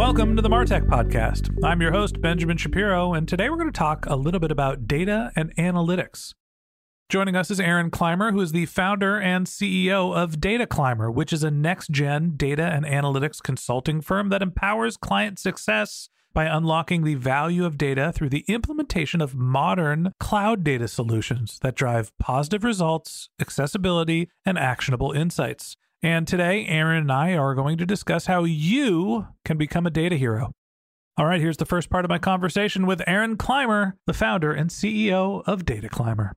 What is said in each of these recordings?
Welcome to the Martech Podcast. I'm your host, Benjamin Shapiro, and today we're going to talk a little bit about data and analytics. Joining us is Aron Clymer, who is the founder and CEO of Data Clymer, which is a next gen data and analytics consulting firm that empowers client success by unlocking the value of data through the implementation of modern cloud data solutions that drive positive results, accessibility, and actionable insights. And today, Aron and I are going to discuss how you can become a data hero. All right, here's the first part of my conversation with Aron Clymer, the founder and CEO of Data Clymer.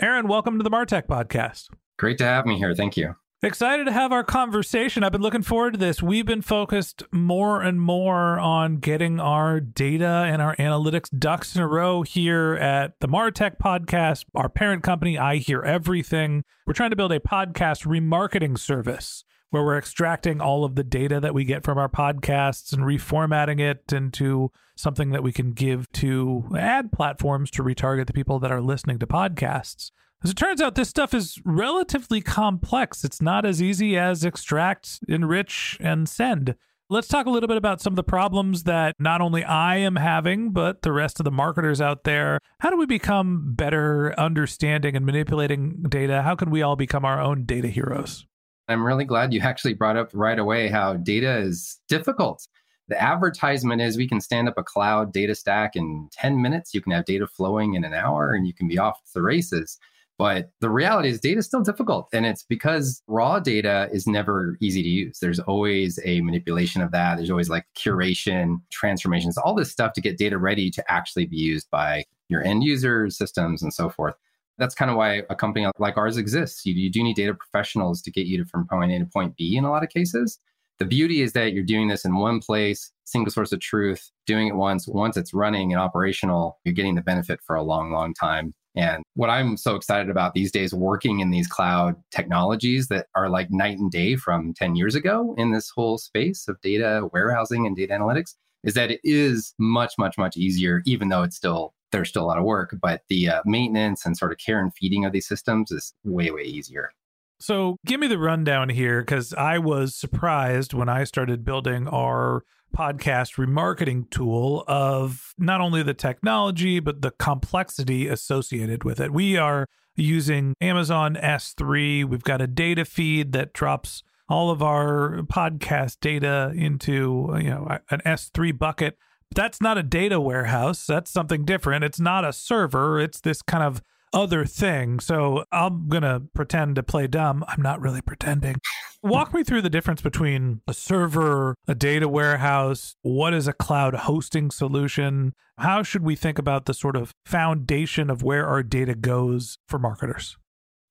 Aron, welcome to the Martech podcast. Great to have me here. Thank you. Excited to have our conversation. I've been looking forward to this. We've been focused more and more on getting our data and our analytics ducks in a row here at the Martech podcast, our parent company, I Hear Everything. We're trying to build a podcast remarketing service where we're extracting all of the data that we get from our podcasts and reformatting it into something that we can give to ad platforms to retarget the people that are listening to podcasts. As it turns out, this stuff is relatively complex. It's not as easy as extract, enrich, and send. Let's talk a little bit about some of the problems that not only I am having, but the rest of the marketers out there. How do we become better understanding and manipulating data? How can we all become our own data heroes? I'm really glad you actually brought up right away how data is difficult. The advertisement is we can stand up a cloud data stack in 10 minutes. You can have data flowing in an hour and you can be off to the races. But the reality is, data is still difficult. And it's because raw data is never easy to use. There's always a manipulation of that. There's always like curation, transformations, all this stuff to get data ready to actually be used by your end users, systems, and so forth. That's kind of why a company like ours exists. You, you do need data professionals to get you to, from point A to point B in a lot of cases. The beauty is that you're doing this in one place, single source of truth, doing it once. Once it's running and operational, you're getting the benefit for a long, long time. And what I'm so excited about these days, working in these cloud technologies that are like night and day from 10 years ago in this whole space of data warehousing and data analytics, is that it is much, much, much easier, even though it's still there's still a lot of work, but the uh, maintenance and sort of care and feeding of these systems is way, way easier. So, give me the rundown here because I was surprised when I started building our podcast remarketing tool of not only the technology, but the complexity associated with it. We are using Amazon S3. We've got a data feed that drops all of our podcast data into you know an S3 bucket. But That's not a data warehouse. That's something different. It's not a server. It's this kind of other thing. So I'm going to pretend to play dumb. I'm not really pretending. Walk me through the difference between a server, a data warehouse. What is a cloud hosting solution? How should we think about the sort of foundation of where our data goes for marketers?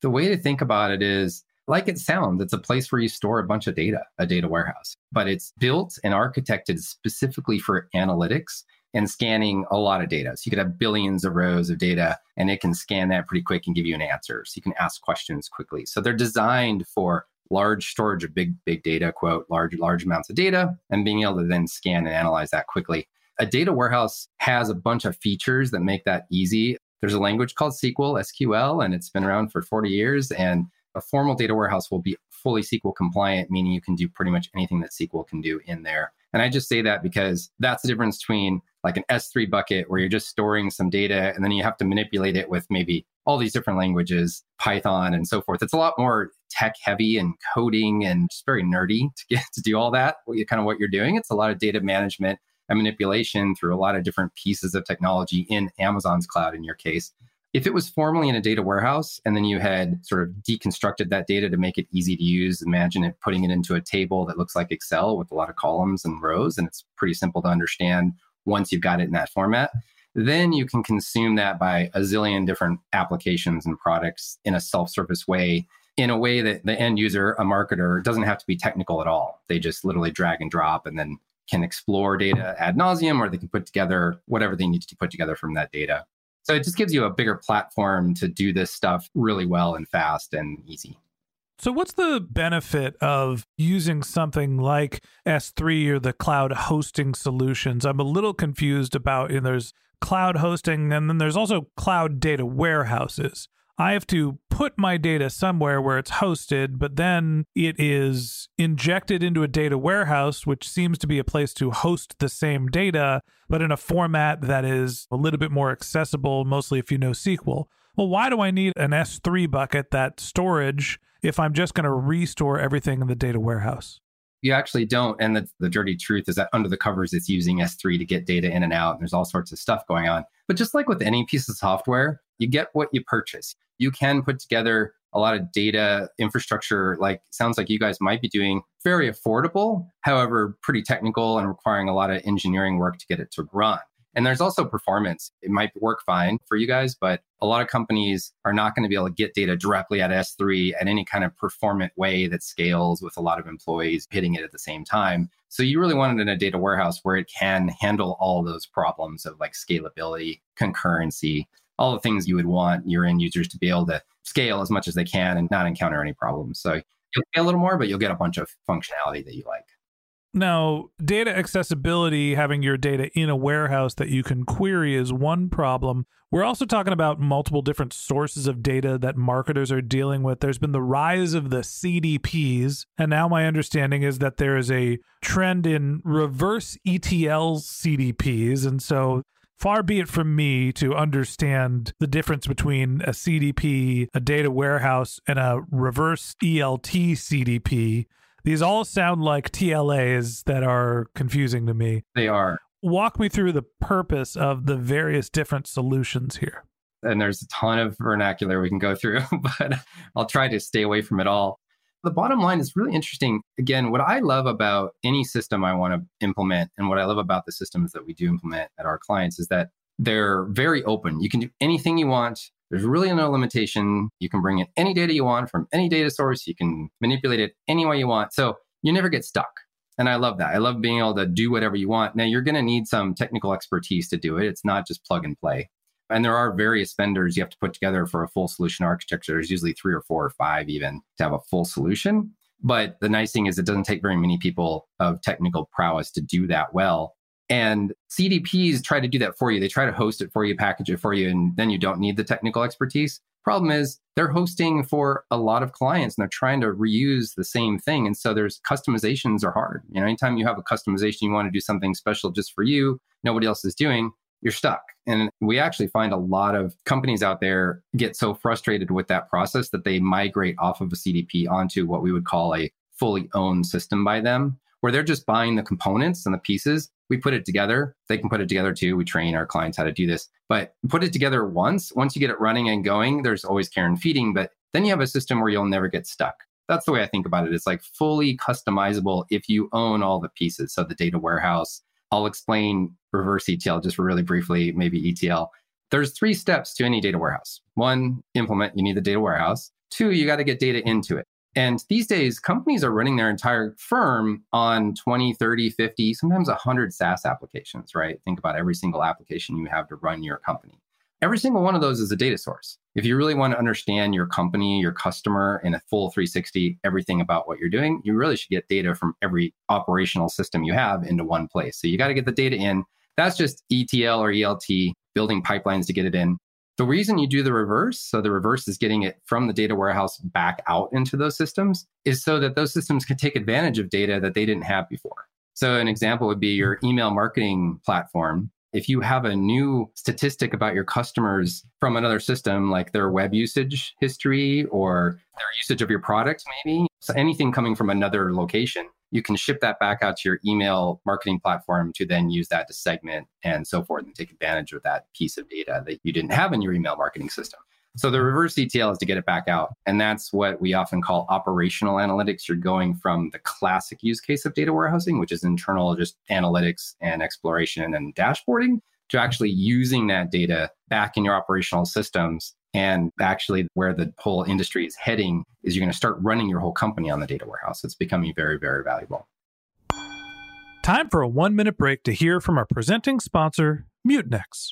The way to think about it is like it sounds, it's a place where you store a bunch of data, a data warehouse, but it's built and architected specifically for analytics and scanning a lot of data. So you could have billions of rows of data and it can scan that pretty quick and give you an answer. So you can ask questions quickly. So they're designed for large storage of big, big data, quote, large, large amounts of data, and being able to then scan and analyze that quickly. A data warehouse has a bunch of features that make that easy. There's a language called SQL, SQL, and it's been around for 40 years. And a formal data warehouse will be fully SQL compliant, meaning you can do pretty much anything that SQL can do in there. And I just say that because that's the difference between like an S3 bucket where you're just storing some data and then you have to manipulate it with maybe all these different languages, Python and so forth. It's a lot more tech heavy and coding and just very nerdy to get to do all that. Kind of what you're doing. It's a lot of data management and manipulation through a lot of different pieces of technology in Amazon's cloud in your case. If it was formally in a data warehouse and then you had sort of deconstructed that data to make it easy to use, imagine it putting it into a table that looks like Excel with a lot of columns and rows, and it's pretty simple to understand once you've got it in that format. Then you can consume that by a zillion different applications and products in a self service way, in a way that the end user, a marketer, doesn't have to be technical at all. They just literally drag and drop and then can explore data ad nauseum, or they can put together whatever they need to put together from that data. So it just gives you a bigger platform to do this stuff really well and fast and easy. So, what's the benefit of using something like S3 or the cloud hosting solutions? I'm a little confused about, you know, there's cloud hosting and then there's also cloud data warehouses. I have to put my data somewhere where it's hosted, but then it is injected into a data warehouse, which seems to be a place to host the same data, but in a format that is a little bit more accessible, mostly if you know SQL. Well, why do I need an S3 bucket, that storage, if I'm just going to restore everything in the data warehouse? You actually don't. And the, the dirty truth is that under the covers, it's using S3 to get data in and out. And there's all sorts of stuff going on. But just like with any piece of software, you get what you purchase. You can put together a lot of data infrastructure, like sounds like you guys might be doing very affordable, however, pretty technical and requiring a lot of engineering work to get it to run. And there's also performance. It might work fine for you guys, but a lot of companies are not going to be able to get data directly at S3 at any kind of performant way that scales with a lot of employees hitting it at the same time. So you really want it in a data warehouse where it can handle all those problems of like scalability, concurrency, all the things you would want your end users to be able to scale as much as they can and not encounter any problems. So you'll pay a little more, but you'll get a bunch of functionality that you like. Now, data accessibility, having your data in a warehouse that you can query is one problem. We're also talking about multiple different sources of data that marketers are dealing with. There's been the rise of the CDPs, and now my understanding is that there is a trend in reverse ETL CDPs. And so far be it from me to understand the difference between a CDP, a data warehouse, and a reverse ELT CDP. These all sound like TLAs that are confusing to me. They are. Walk me through the purpose of the various different solutions here. And there's a ton of vernacular we can go through, but I'll try to stay away from it all. The bottom line is really interesting. Again, what I love about any system I want to implement, and what I love about the systems that we do implement at our clients, is that they're very open. You can do anything you want there's really no limitation. You can bring in any data you want from any data source. You can manipulate it any way you want. So you never get stuck. And I love that. I love being able to do whatever you want. Now, you're going to need some technical expertise to do it. It's not just plug and play. And there are various vendors you have to put together for a full solution architecture. There's usually three or four or five even to have a full solution. But the nice thing is it doesn't take very many people of technical prowess to do that well. And CDPs try to do that for you. They try to host it for you, package it for you, and then you don't need the technical expertise. Problem is, they're hosting for a lot of clients and they're trying to reuse the same thing. And so there's customizations are hard. You know, anytime you have a customization, you want to do something special just for you, nobody else is doing, you're stuck. And we actually find a lot of companies out there get so frustrated with that process that they migrate off of a CDP onto what we would call a fully owned system by them where they're just buying the components and the pieces. We put it together. They can put it together too. We train our clients how to do this, but put it together once. Once you get it running and going, there's always care and feeding, but then you have a system where you'll never get stuck. That's the way I think about it. It's like fully customizable if you own all the pieces. So the data warehouse, I'll explain reverse ETL just really briefly, maybe ETL. There's three steps to any data warehouse. One, implement, you need the data warehouse. Two, you got to get data into it. And these days, companies are running their entire firm on 20, 30, 50, sometimes 100 SaaS applications, right? Think about every single application you have to run your company. Every single one of those is a data source. If you really want to understand your company, your customer in a full 360, everything about what you're doing, you really should get data from every operational system you have into one place. So you got to get the data in. That's just ETL or ELT, building pipelines to get it in. The reason you do the reverse, so the reverse is getting it from the data warehouse back out into those systems, is so that those systems can take advantage of data that they didn't have before. So, an example would be your email marketing platform. If you have a new statistic about your customers from another system, like their web usage history or their usage of your products, maybe, so anything coming from another location, you can ship that back out to your email marketing platform to then use that to segment and so forth and take advantage of that piece of data that you didn't have in your email marketing system. So the reverse ETL is to get it back out. And that's what we often call operational analytics. You're going from the classic use case of data warehousing, which is internal just analytics and exploration and dashboarding, to actually using that data back in your operational systems. And actually, where the whole industry is heading is you're going to start running your whole company on the data warehouse. It's becoming very, very valuable. Time for a one minute break to hear from our presenting sponsor, Mutinex.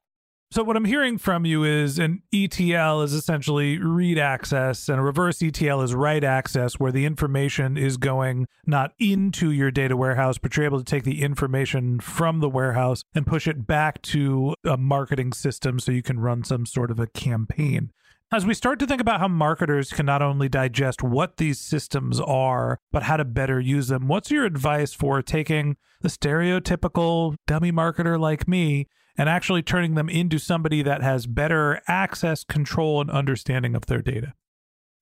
So what I'm hearing from you is an ETL is essentially read access and a reverse ETL is write access where the information is going not into your data warehouse, but you're able to take the information from the warehouse and push it back to a marketing system so you can run some sort of a campaign. As we start to think about how marketers can not only digest what these systems are, but how to better use them, what's your advice for taking the stereotypical dummy marketer like me and actually turning them into somebody that has better access, control, and understanding of their data?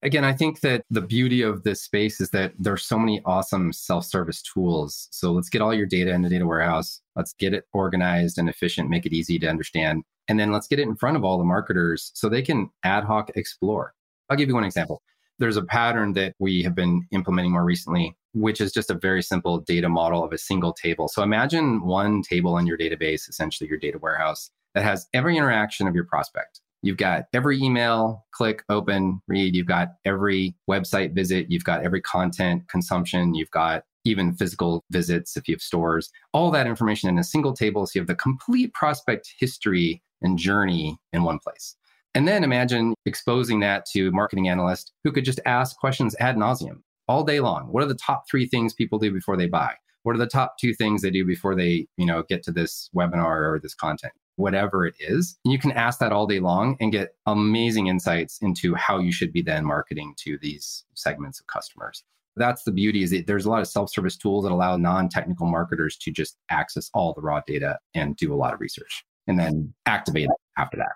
Again, I think that the beauty of this space is that there's so many awesome self-service tools. So let's get all your data in the data warehouse. Let's get it organized and efficient, make it easy to understand. And then let's get it in front of all the marketers so they can ad hoc explore. I'll give you one example. There's a pattern that we have been implementing more recently, which is just a very simple data model of a single table. So imagine one table in your database, essentially your data warehouse, that has every interaction of your prospect. You've got every email, click, open, read. You've got every website visit. You've got every content consumption. You've got even physical visits if you have stores, all that information in a single table. So you have the complete prospect history and journey in one place. And then imagine exposing that to marketing analyst who could just ask questions ad nauseum all day long. What are the top three things people do before they buy? What are the top two things they do before they, you know, get to this webinar or this content? whatever it is. And you can ask that all day long and get amazing insights into how you should be then marketing to these segments of customers. That's the beauty is that there's a lot of self-service tools that allow non-technical marketers to just access all the raw data and do a lot of research and then activate after that.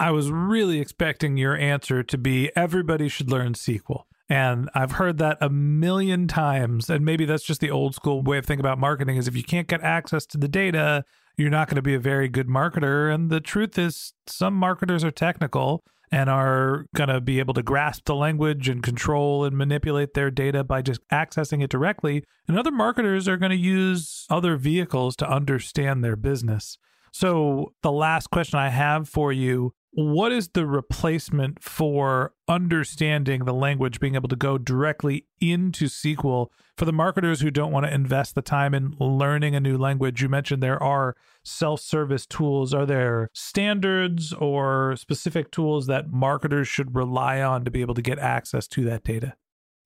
I was really expecting your answer to be everybody should learn SQL. And I've heard that a million times. And maybe that's just the old school way of thinking about marketing is if you can't get access to the data, you're not going to be a very good marketer. And the truth is, some marketers are technical and are going to be able to grasp the language and control and manipulate their data by just accessing it directly. And other marketers are going to use other vehicles to understand their business. So, the last question I have for you what is the replacement for understanding the language, being able to go directly into SQL for the marketers who don't want to invest the time in learning a new language? You mentioned there are self service tools. Are there standards or specific tools that marketers should rely on to be able to get access to that data?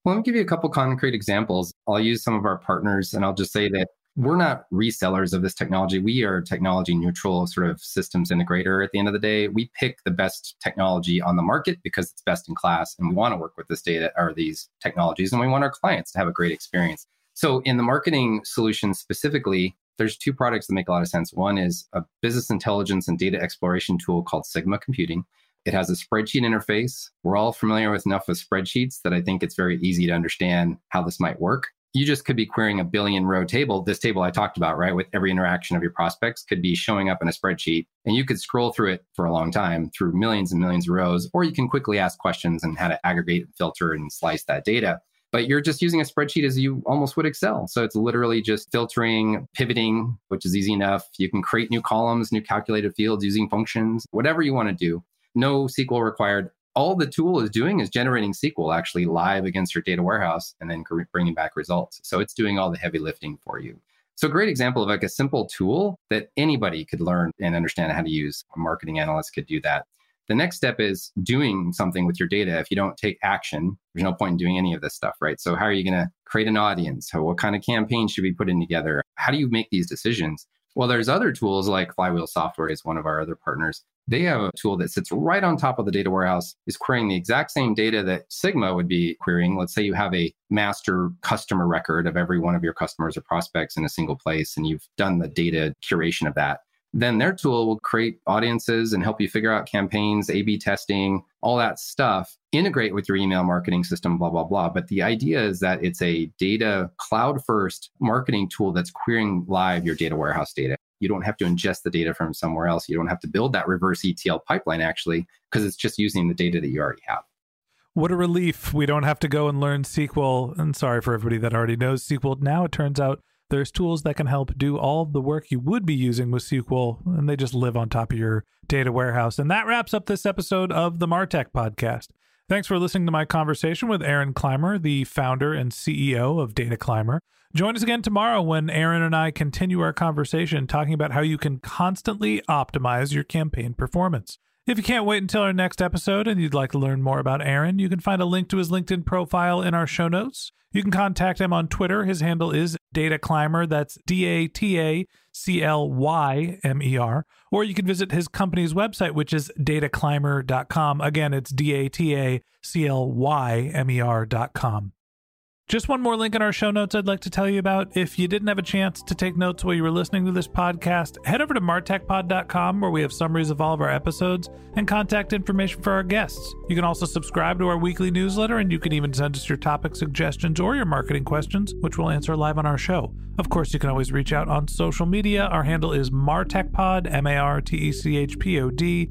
Well, let me give you a couple concrete examples. I'll use some of our partners and I'll just say that we're not resellers of this technology. We are technology neutral sort of systems integrator at the end of the day. We pick the best technology on the market because it's best in class and we want to work with this data or these technologies and we want our clients to have a great experience. So in the marketing solution specifically, there's two products that make a lot of sense. One is a business intelligence and data exploration tool called Sigma Computing. It has a spreadsheet interface. We're all familiar with enough with spreadsheets that I think it's very easy to understand how this might work you just could be querying a billion row table. This table I talked about, right, with every interaction of your prospects could be showing up in a spreadsheet and you could scroll through it for a long time through millions and millions of rows, or you can quickly ask questions and how to aggregate, and filter, and slice that data. But you're just using a spreadsheet as you almost would Excel. So it's literally just filtering, pivoting, which is easy enough. You can create new columns, new calculated fields using functions, whatever you want to do. No SQL required all the tool is doing is generating SQL actually live against your data warehouse and then bringing back results. So it's doing all the heavy lifting for you. So, a great example of like a simple tool that anybody could learn and understand how to use. A marketing analyst could do that. The next step is doing something with your data. If you don't take action, there's no point in doing any of this stuff, right? So, how are you going to create an audience? What kind of campaign should we put in together? How do you make these decisions? Well, there's other tools like Flywheel Software is one of our other partners. They have a tool that sits right on top of the data warehouse, is querying the exact same data that Sigma would be querying. Let's say you have a master customer record of every one of your customers or prospects in a single place, and you've done the data curation of that then their tool will create audiences and help you figure out campaigns, A B testing, all that stuff, integrate with your email marketing system, blah, blah, blah. But the idea is that it's a data cloud first marketing tool that's querying live your data warehouse data. You don't have to ingest the data from somewhere else. You don't have to build that reverse ETL pipeline actually, because it's just using the data that you already have. What a relief. We don't have to go and learn SQL. And sorry for everybody that already knows SQL. Now it turns out there's tools that can help do all the work you would be using with SQL, and they just live on top of your data warehouse. And that wraps up this episode of the Martech podcast. Thanks for listening to my conversation with Aron Clymer, the founder and CEO of Data Clymer. Join us again tomorrow when Aron and I continue our conversation talking about how you can constantly optimize your campaign performance. If you can't wait until our next episode and you'd like to learn more about Aron, you can find a link to his LinkedIn profile in our show notes. You can contact him on Twitter. His handle is Data Clymer. That's D A T A C L Y M E R. Or you can visit his company's website, which is dataclymer.com. Again, it's D A T A C L Y M E R.com. Just one more link in our show notes I'd like to tell you about. If you didn't have a chance to take notes while you were listening to this podcast, head over to martechpod.com where we have summaries of all of our episodes and contact information for our guests. You can also subscribe to our weekly newsletter and you can even send us your topic suggestions or your marketing questions, which we'll answer live on our show. Of course, you can always reach out on social media. Our handle is martechpod, M A R T E C H P O D,